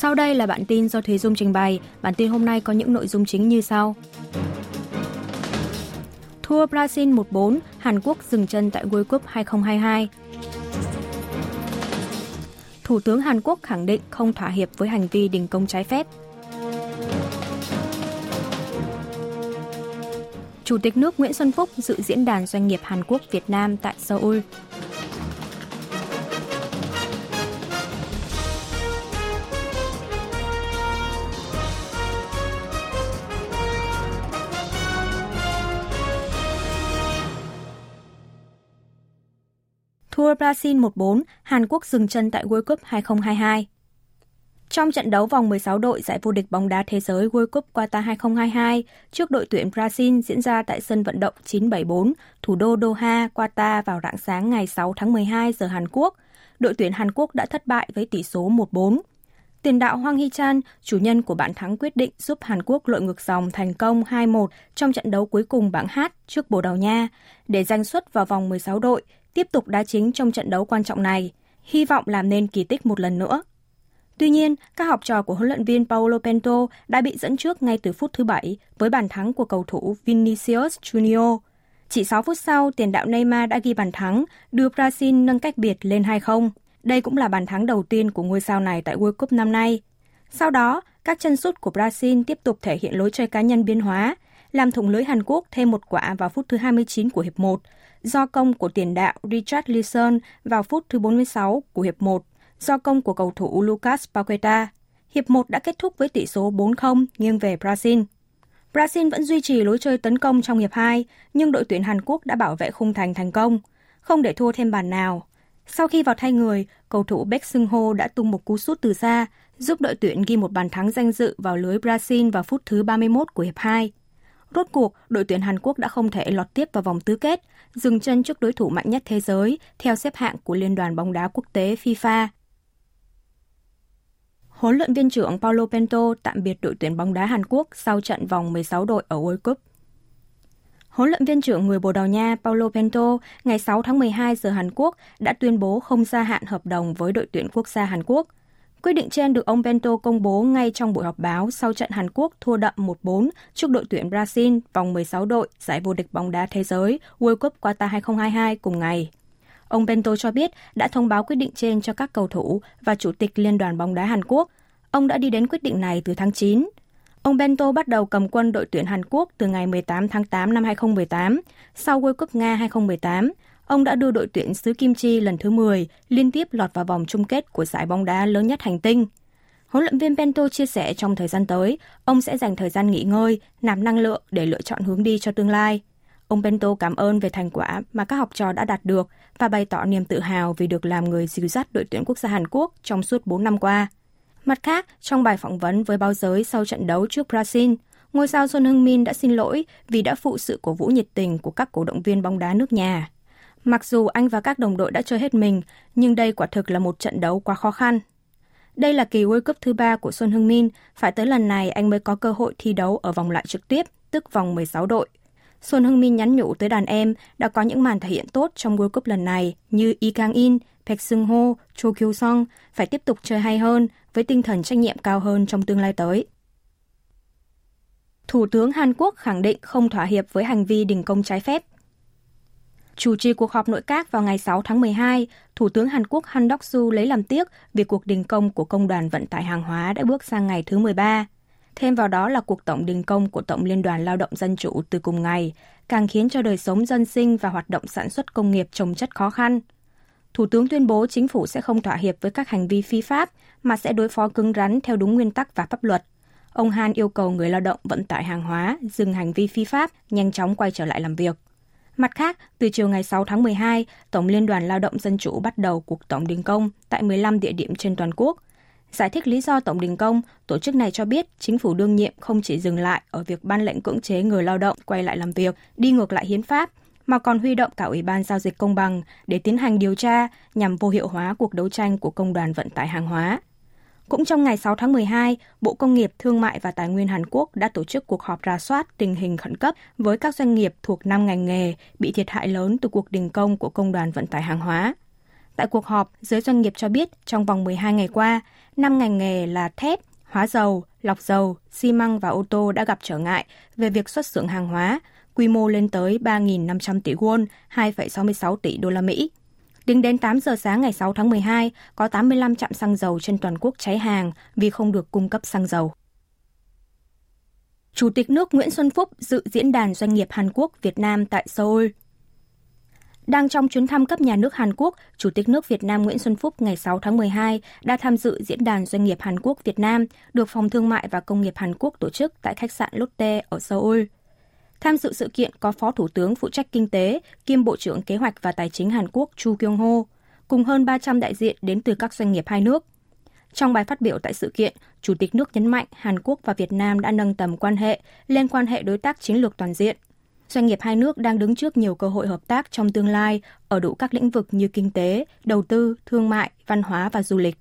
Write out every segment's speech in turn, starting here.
Sau đây là bản tin do Thế Dung trình bày. Bản tin hôm nay có những nội dung chính như sau. Thua Brazil 1-4, Hàn Quốc dừng chân tại World Cup 2022. Thủ tướng Hàn Quốc khẳng định không thỏa hiệp với hành vi đình công trái phép. Chủ tịch nước Nguyễn Xuân Phúc dự diễn đàn doanh nghiệp Hàn Quốc Việt Nam tại Seoul. Tour Brazil 1-4, Hàn Quốc dừng chân tại World Cup 2022. Trong trận đấu vòng 16 đội giải vô địch bóng đá thế giới World Cup Qatar 2022 trước đội tuyển Brazil diễn ra tại sân vận động 974, thủ đô Doha, Qatar vào rạng sáng ngày 6 tháng 12 giờ Hàn Quốc, đội tuyển Hàn Quốc đã thất bại với tỷ số 1-4. Tiền đạo Hoàng Hee-chan, chủ nhân của bàn thắng quyết định giúp Hàn Quốc lội ngược dòng thành công 2-1 trong trận đấu cuối cùng bảng H trước Bồ Đào Nha để giành suất vào vòng 16 đội, tiếp tục đá chính trong trận đấu quan trọng này, hy vọng làm nên kỳ tích một lần nữa. Tuy nhiên, các học trò của huấn luyện viên Paulo Pento đã bị dẫn trước ngay từ phút thứ 7 với bàn thắng của cầu thủ Vinicius Junior. Chỉ 6 phút sau, tiền đạo Neymar đã ghi bàn thắng, đưa Brazil nâng cách biệt lên 2-0. Đây cũng là bàn thắng đầu tiên của ngôi sao này tại World Cup năm nay. Sau đó, các chân sút của Brazil tiếp tục thể hiện lối chơi cá nhân biến hóa, làm thủng lưới Hàn Quốc thêm một quả vào phút thứ 29 của hiệp 1, do công của tiền đạo Richard Leeson vào phút thứ 46 của hiệp 1 do công của cầu thủ Lucas Paqueta. Hiệp 1 đã kết thúc với tỷ số 4-0 nghiêng về Brazil. Brazil vẫn duy trì lối chơi tấn công trong hiệp 2, nhưng đội tuyển Hàn Quốc đã bảo vệ khung thành thành công, không để thua thêm bàn nào. Sau khi vào thay người, cầu thủ Beck Sung Ho đã tung một cú sút từ xa, giúp đội tuyển ghi một bàn thắng danh dự vào lưới Brazil vào phút thứ 31 của hiệp 2. Rốt cuộc, đội tuyển Hàn Quốc đã không thể lọt tiếp vào vòng tứ kết, dừng chân trước đối thủ mạnh nhất thế giới theo xếp hạng của Liên đoàn bóng đá quốc tế FIFA. Huấn luyện viên trưởng Paulo Bento tạm biệt đội tuyển bóng đá Hàn Quốc sau trận vòng 16 đội ở World Cup. Huấn luyện viên trưởng người Bồ Đào Nha Paulo Bento ngày 6 tháng 12 giờ Hàn Quốc đã tuyên bố không gia hạn hợp đồng với đội tuyển quốc gia Hàn Quốc. Quyết định trên được ông Bento công bố ngay trong buổi họp báo sau trận Hàn Quốc thua đậm 1-4 trước đội tuyển Brazil vòng 16 đội giải vô địch bóng đá thế giới World Cup Qatar 2022 cùng ngày. Ông Bento cho biết đã thông báo quyết định trên cho các cầu thủ và chủ tịch Liên đoàn bóng đá Hàn Quốc. Ông đã đi đến quyết định này từ tháng 9. Ông Bento bắt đầu cầm quân đội tuyển Hàn Quốc từ ngày 18 tháng 8 năm 2018. Sau World Cup Nga 2018, ông đã đưa đội tuyển xứ Kim Chi lần thứ 10 liên tiếp lọt vào vòng chung kết của giải bóng đá lớn nhất hành tinh. Huấn luyện viên Bento chia sẻ trong thời gian tới, ông sẽ dành thời gian nghỉ ngơi, nạp năng lượng để lựa chọn hướng đi cho tương lai. Ông Bento cảm ơn về thành quả mà các học trò đã đạt được và bày tỏ niềm tự hào vì được làm người dìu dắt đội tuyển quốc gia Hàn Quốc trong suốt 4 năm qua. Mặt khác, trong bài phỏng vấn với báo giới sau trận đấu trước Brazil, ngôi sao Son Heung-min đã xin lỗi vì đã phụ sự cổ vũ nhiệt tình của các cổ động viên bóng đá nước nhà. Mặc dù anh và các đồng đội đã chơi hết mình, nhưng đây quả thực là một trận đấu quá khó khăn. Đây là kỳ World Cup thứ ba của Son Heung-min, phải tới lần này anh mới có cơ hội thi đấu ở vòng loại trực tiếp, tức vòng 16 đội. Son Heung-min nhắn nhủ tới đàn em đã có những màn thể hiện tốt trong World Cup lần này như Lee Kang-in, Park Seung-ho, Cho Kyu-song phải tiếp tục chơi hay hơn với tinh thần trách nhiệm cao hơn trong tương lai tới. Thủ tướng Hàn Quốc khẳng định không thỏa hiệp với hành vi đình công trái phép. Chủ trì cuộc họp nội các vào ngày 6 tháng 12, Thủ tướng Hàn Quốc Han Đốc-su lấy làm tiếc vì cuộc đình công của Công đoàn Vận tải Hàng hóa đã bước sang ngày thứ 13. Thêm vào đó là cuộc tổng đình công của Tổng Liên đoàn Lao động Dân chủ từ cùng ngày, càng khiến cho đời sống dân sinh và hoạt động sản xuất công nghiệp trồng chất khó khăn. Thủ tướng tuyên bố chính phủ sẽ không thỏa hiệp với các hành vi phi pháp mà sẽ đối phó cứng rắn theo đúng nguyên tắc và pháp luật. Ông Han yêu cầu người lao động vận tải hàng hóa dừng hành vi phi pháp, nhanh chóng quay trở lại làm việc. Mặt khác, từ chiều ngày 6 tháng 12, Tổng Liên đoàn Lao động Dân chủ bắt đầu cuộc tổng đình công tại 15 địa điểm trên toàn quốc. Giải thích lý do tổng đình công, tổ chức này cho biết chính phủ đương nhiệm không chỉ dừng lại ở việc ban lệnh cưỡng chế người lao động quay lại làm việc, đi ngược lại hiến pháp, mà còn huy động cả Ủy ban Giao dịch Công bằng để tiến hành điều tra nhằm vô hiệu hóa cuộc đấu tranh của Công đoàn Vận tải Hàng hóa. Cũng trong ngày 6 tháng 12, Bộ Công nghiệp, Thương mại và Tài nguyên Hàn Quốc đã tổ chức cuộc họp rà soát tình hình khẩn cấp với các doanh nghiệp thuộc 5 ngành nghề bị thiệt hại lớn từ cuộc đình công của Công đoàn Vận tải Hàng hóa. Tại cuộc họp, giới doanh nghiệp cho biết trong vòng 12 ngày qua, 5 ngành nghề là thép, hóa dầu, lọc dầu, xi măng và ô tô đã gặp trở ngại về việc xuất xưởng hàng hóa, quy mô lên tới 3.500 tỷ won, 2,66 tỷ đô la Mỹ. Tính đến 8 giờ sáng ngày 6 tháng 12, có 85 trạm xăng dầu trên toàn quốc cháy hàng vì không được cung cấp xăng dầu. Chủ tịch nước Nguyễn Xuân Phúc dự diễn đàn doanh nghiệp Hàn Quốc Việt Nam tại Seoul. Đang trong chuyến thăm cấp nhà nước Hàn Quốc, Chủ tịch nước Việt Nam Nguyễn Xuân Phúc ngày 6 tháng 12 đã tham dự diễn đàn doanh nghiệp Hàn Quốc Việt Nam được Phòng Thương mại và Công nghiệp Hàn Quốc tổ chức tại khách sạn Lotte ở Seoul. Tham dự sự kiện có Phó Thủ tướng phụ trách kinh tế, kiêm Bộ trưởng Kế hoạch và Tài chính Hàn Quốc Chu Kyung Ho, cùng hơn 300 đại diện đến từ các doanh nghiệp hai nước. Trong bài phát biểu tại sự kiện, Chủ tịch nước nhấn mạnh Hàn Quốc và Việt Nam đã nâng tầm quan hệ lên quan hệ đối tác chiến lược toàn diện. Doanh nghiệp hai nước đang đứng trước nhiều cơ hội hợp tác trong tương lai ở đủ các lĩnh vực như kinh tế, đầu tư, thương mại, văn hóa và du lịch.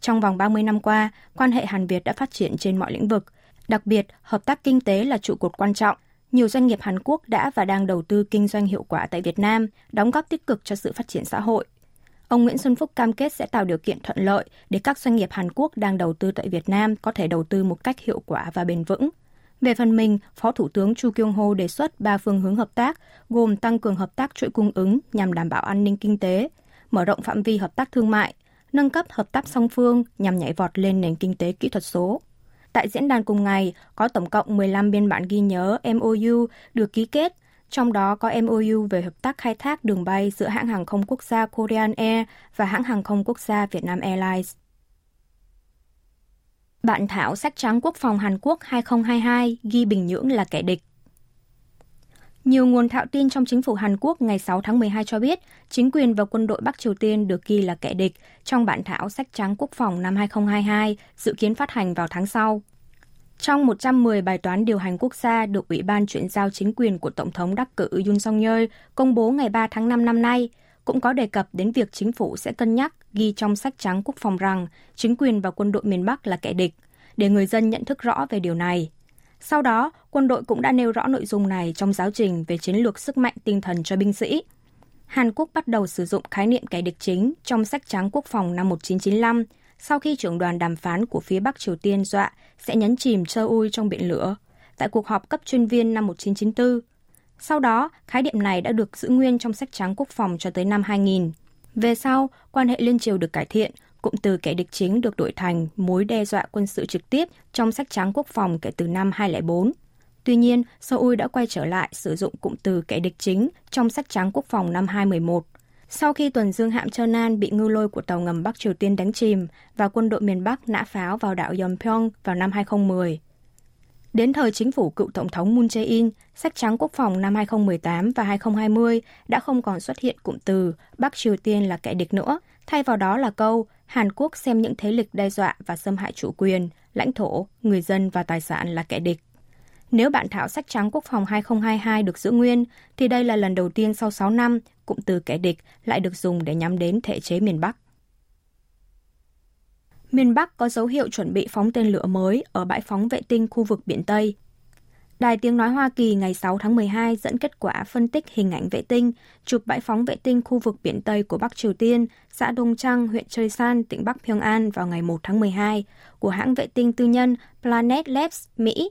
Trong vòng 30 năm qua, quan hệ Hàn Việt đã phát triển trên mọi lĩnh vực. Đặc biệt, hợp tác kinh tế là trụ cột quan trọng. Nhiều doanh nghiệp Hàn Quốc đã và đang đầu tư kinh doanh hiệu quả tại Việt Nam, đóng góp tích cực cho sự phát triển xã hội. Ông Nguyễn Xuân Phúc cam kết sẽ tạo điều kiện thuận lợi để các doanh nghiệp Hàn Quốc đang đầu tư tại Việt Nam có thể đầu tư một cách hiệu quả và bền vững. Về phần mình, Phó Thủ tướng Chu Kyung Ho đề xuất ba phương hướng hợp tác, gồm tăng cường hợp tác chuỗi cung ứng nhằm đảm bảo an ninh kinh tế, mở rộng phạm vi hợp tác thương mại, nâng cấp hợp tác song phương nhằm nhảy vọt lên nền kinh tế kỹ thuật số. Tại diễn đàn cùng ngày, có tổng cộng 15 biên bản ghi nhớ MOU được ký kết trong đó có MOU về hợp tác khai thác đường bay giữa hãng hàng không quốc gia Korean Air và hãng hàng không quốc gia Vietnam Airlines. Bạn Thảo sách trắng quốc phòng Hàn Quốc 2022 ghi Bình Nhưỡng là kẻ địch. Nhiều nguồn thạo tin trong chính phủ Hàn Quốc ngày 6 tháng 12 cho biết chính quyền và quân đội Bắc Triều Tiên được ghi là kẻ địch trong bản thảo sách trắng quốc phòng năm 2022 dự kiến phát hành vào tháng sau. Trong 110 bài toán điều hành quốc gia được Ủy ban chuyển giao chính quyền của Tổng thống đắc cử Yoon song yeol công bố ngày 3 tháng 5 năm nay, cũng có đề cập đến việc chính phủ sẽ cân nhắc ghi trong sách trắng quốc phòng rằng chính quyền và quân đội miền Bắc là kẻ địch, để người dân nhận thức rõ về điều này. Sau đó, quân đội cũng đã nêu rõ nội dung này trong giáo trình về chiến lược sức mạnh tinh thần cho binh sĩ. Hàn Quốc bắt đầu sử dụng khái niệm kẻ địch chính trong sách trắng quốc phòng năm 1995 sau khi trưởng đoàn đàm phán của phía Bắc Triều Tiên dọa sẽ nhấn chìm Seoul trong biển lửa tại cuộc họp cấp chuyên viên năm 1994. Sau đó, khái niệm này đã được giữ nguyên trong sách trắng quốc phòng cho tới năm 2000. Về sau, quan hệ liên triều được cải thiện, cụm từ kẻ địch chính được đổi thành mối đe dọa quân sự trực tiếp trong sách trắng quốc phòng kể từ năm 2004. Tuy nhiên, Seoul đã quay trở lại sử dụng cụm từ kẻ địch chính trong sách trắng quốc phòng năm 2011 sau khi tuần dương hạm Cheonan bị ngư lôi của tàu ngầm Bắc Triều Tiên đánh chìm và quân đội miền Bắc nã pháo vào đảo Yeonpyeong vào năm 2010. Đến thời chính phủ cựu Tổng thống Moon Jae-in, sách trắng quốc phòng năm 2018 và 2020 đã không còn xuất hiện cụm từ Bắc Triều Tiên là kẻ địch nữa, thay vào đó là câu Hàn Quốc xem những thế lực đe dọa và xâm hại chủ quyền, lãnh thổ, người dân và tài sản là kẻ địch. Nếu bản thảo sách trắng quốc phòng 2022 được giữ nguyên, thì đây là lần đầu tiên sau 6 năm cụm từ kẻ địch lại được dùng để nhắm đến thể chế miền Bắc. Miền Bắc có dấu hiệu chuẩn bị phóng tên lửa mới ở bãi phóng vệ tinh khu vực biển Tây. Đài Tiếng Nói Hoa Kỳ ngày 6 tháng 12 dẫn kết quả phân tích hình ảnh vệ tinh, chụp bãi phóng vệ tinh khu vực biển Tây của Bắc Triều Tiên, xã Đông Trăng, huyện Choi San, tỉnh Bắc Pyongan vào ngày 1 tháng 12 của hãng vệ tinh tư nhân Planet Labs, Mỹ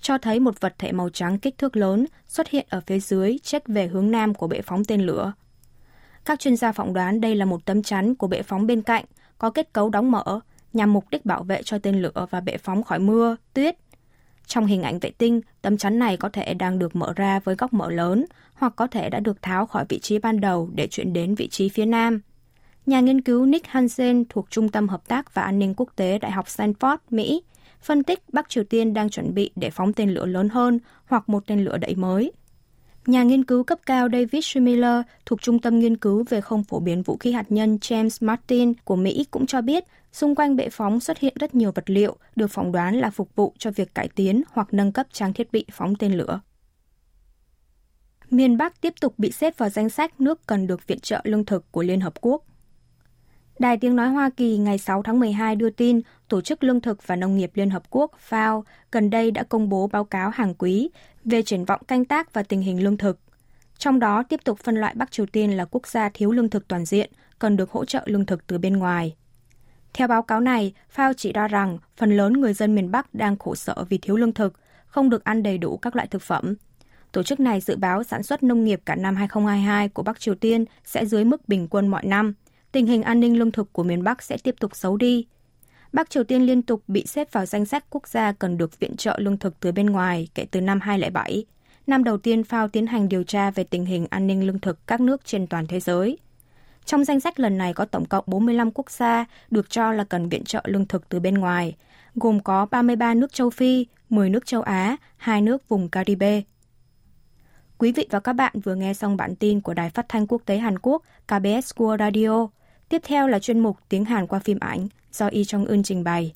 cho thấy một vật thể màu trắng kích thước lớn xuất hiện ở phía dưới check về hướng nam của bệ phóng tên lửa. Các chuyên gia phỏng đoán đây là một tấm chắn của bệ phóng bên cạnh, có kết cấu đóng mở, nhằm mục đích bảo vệ cho tên lửa và bệ phóng khỏi mưa, tuyết. Trong hình ảnh vệ tinh, tấm chắn này có thể đang được mở ra với góc mở lớn, hoặc có thể đã được tháo khỏi vị trí ban đầu để chuyển đến vị trí phía nam. Nhà nghiên cứu Nick Hansen thuộc Trung tâm Hợp tác và An ninh Quốc tế Đại học Stanford, Mỹ, phân tích Bắc Triều Tiên đang chuẩn bị để phóng tên lửa lớn hơn hoặc một tên lửa đẩy mới. Nhà nghiên cứu cấp cao David Schmiller thuộc Trung tâm Nghiên cứu về không phổ biến vũ khí hạt nhân James Martin của Mỹ cũng cho biết, xung quanh bệ phóng xuất hiện rất nhiều vật liệu được phỏng đoán là phục vụ cho việc cải tiến hoặc nâng cấp trang thiết bị phóng tên lửa. Miền Bắc tiếp tục bị xếp vào danh sách nước cần được viện trợ lương thực của Liên Hợp Quốc. Đài Tiếng Nói Hoa Kỳ ngày 6 tháng 12 đưa tin Tổ chức Lương thực và Nông nghiệp Liên Hợp Quốc FAO gần đây đã công bố báo cáo hàng quý về triển vọng canh tác và tình hình lương thực. Trong đó tiếp tục phân loại Bắc Triều Tiên là quốc gia thiếu lương thực toàn diện, cần được hỗ trợ lương thực từ bên ngoài. Theo báo cáo này, FAO chỉ ra rằng phần lớn người dân miền Bắc đang khổ sở vì thiếu lương thực, không được ăn đầy đủ các loại thực phẩm. Tổ chức này dự báo sản xuất nông nghiệp cả năm 2022 của Bắc Triều Tiên sẽ dưới mức bình quân mọi năm. Tình hình an ninh lương thực của miền Bắc sẽ tiếp tục xấu đi. Bắc Triều Tiên liên tục bị xếp vào danh sách quốc gia cần được viện trợ lương thực từ bên ngoài kể từ năm 2007, năm đầu tiên FAO tiến hành điều tra về tình hình an ninh lương thực các nước trên toàn thế giới. Trong danh sách lần này có tổng cộng 45 quốc gia được cho là cần viện trợ lương thực từ bên ngoài, gồm có 33 nước châu Phi, 10 nước châu Á, 2 nước vùng Caribe. Quý vị và các bạn vừa nghe xong bản tin của Đài Phát thanh Quốc tế Hàn Quốc KBS World Radio. Tiếp theo là chuyên mục Tiếng Hàn qua phim ảnh do Y Trong Eun trình bày.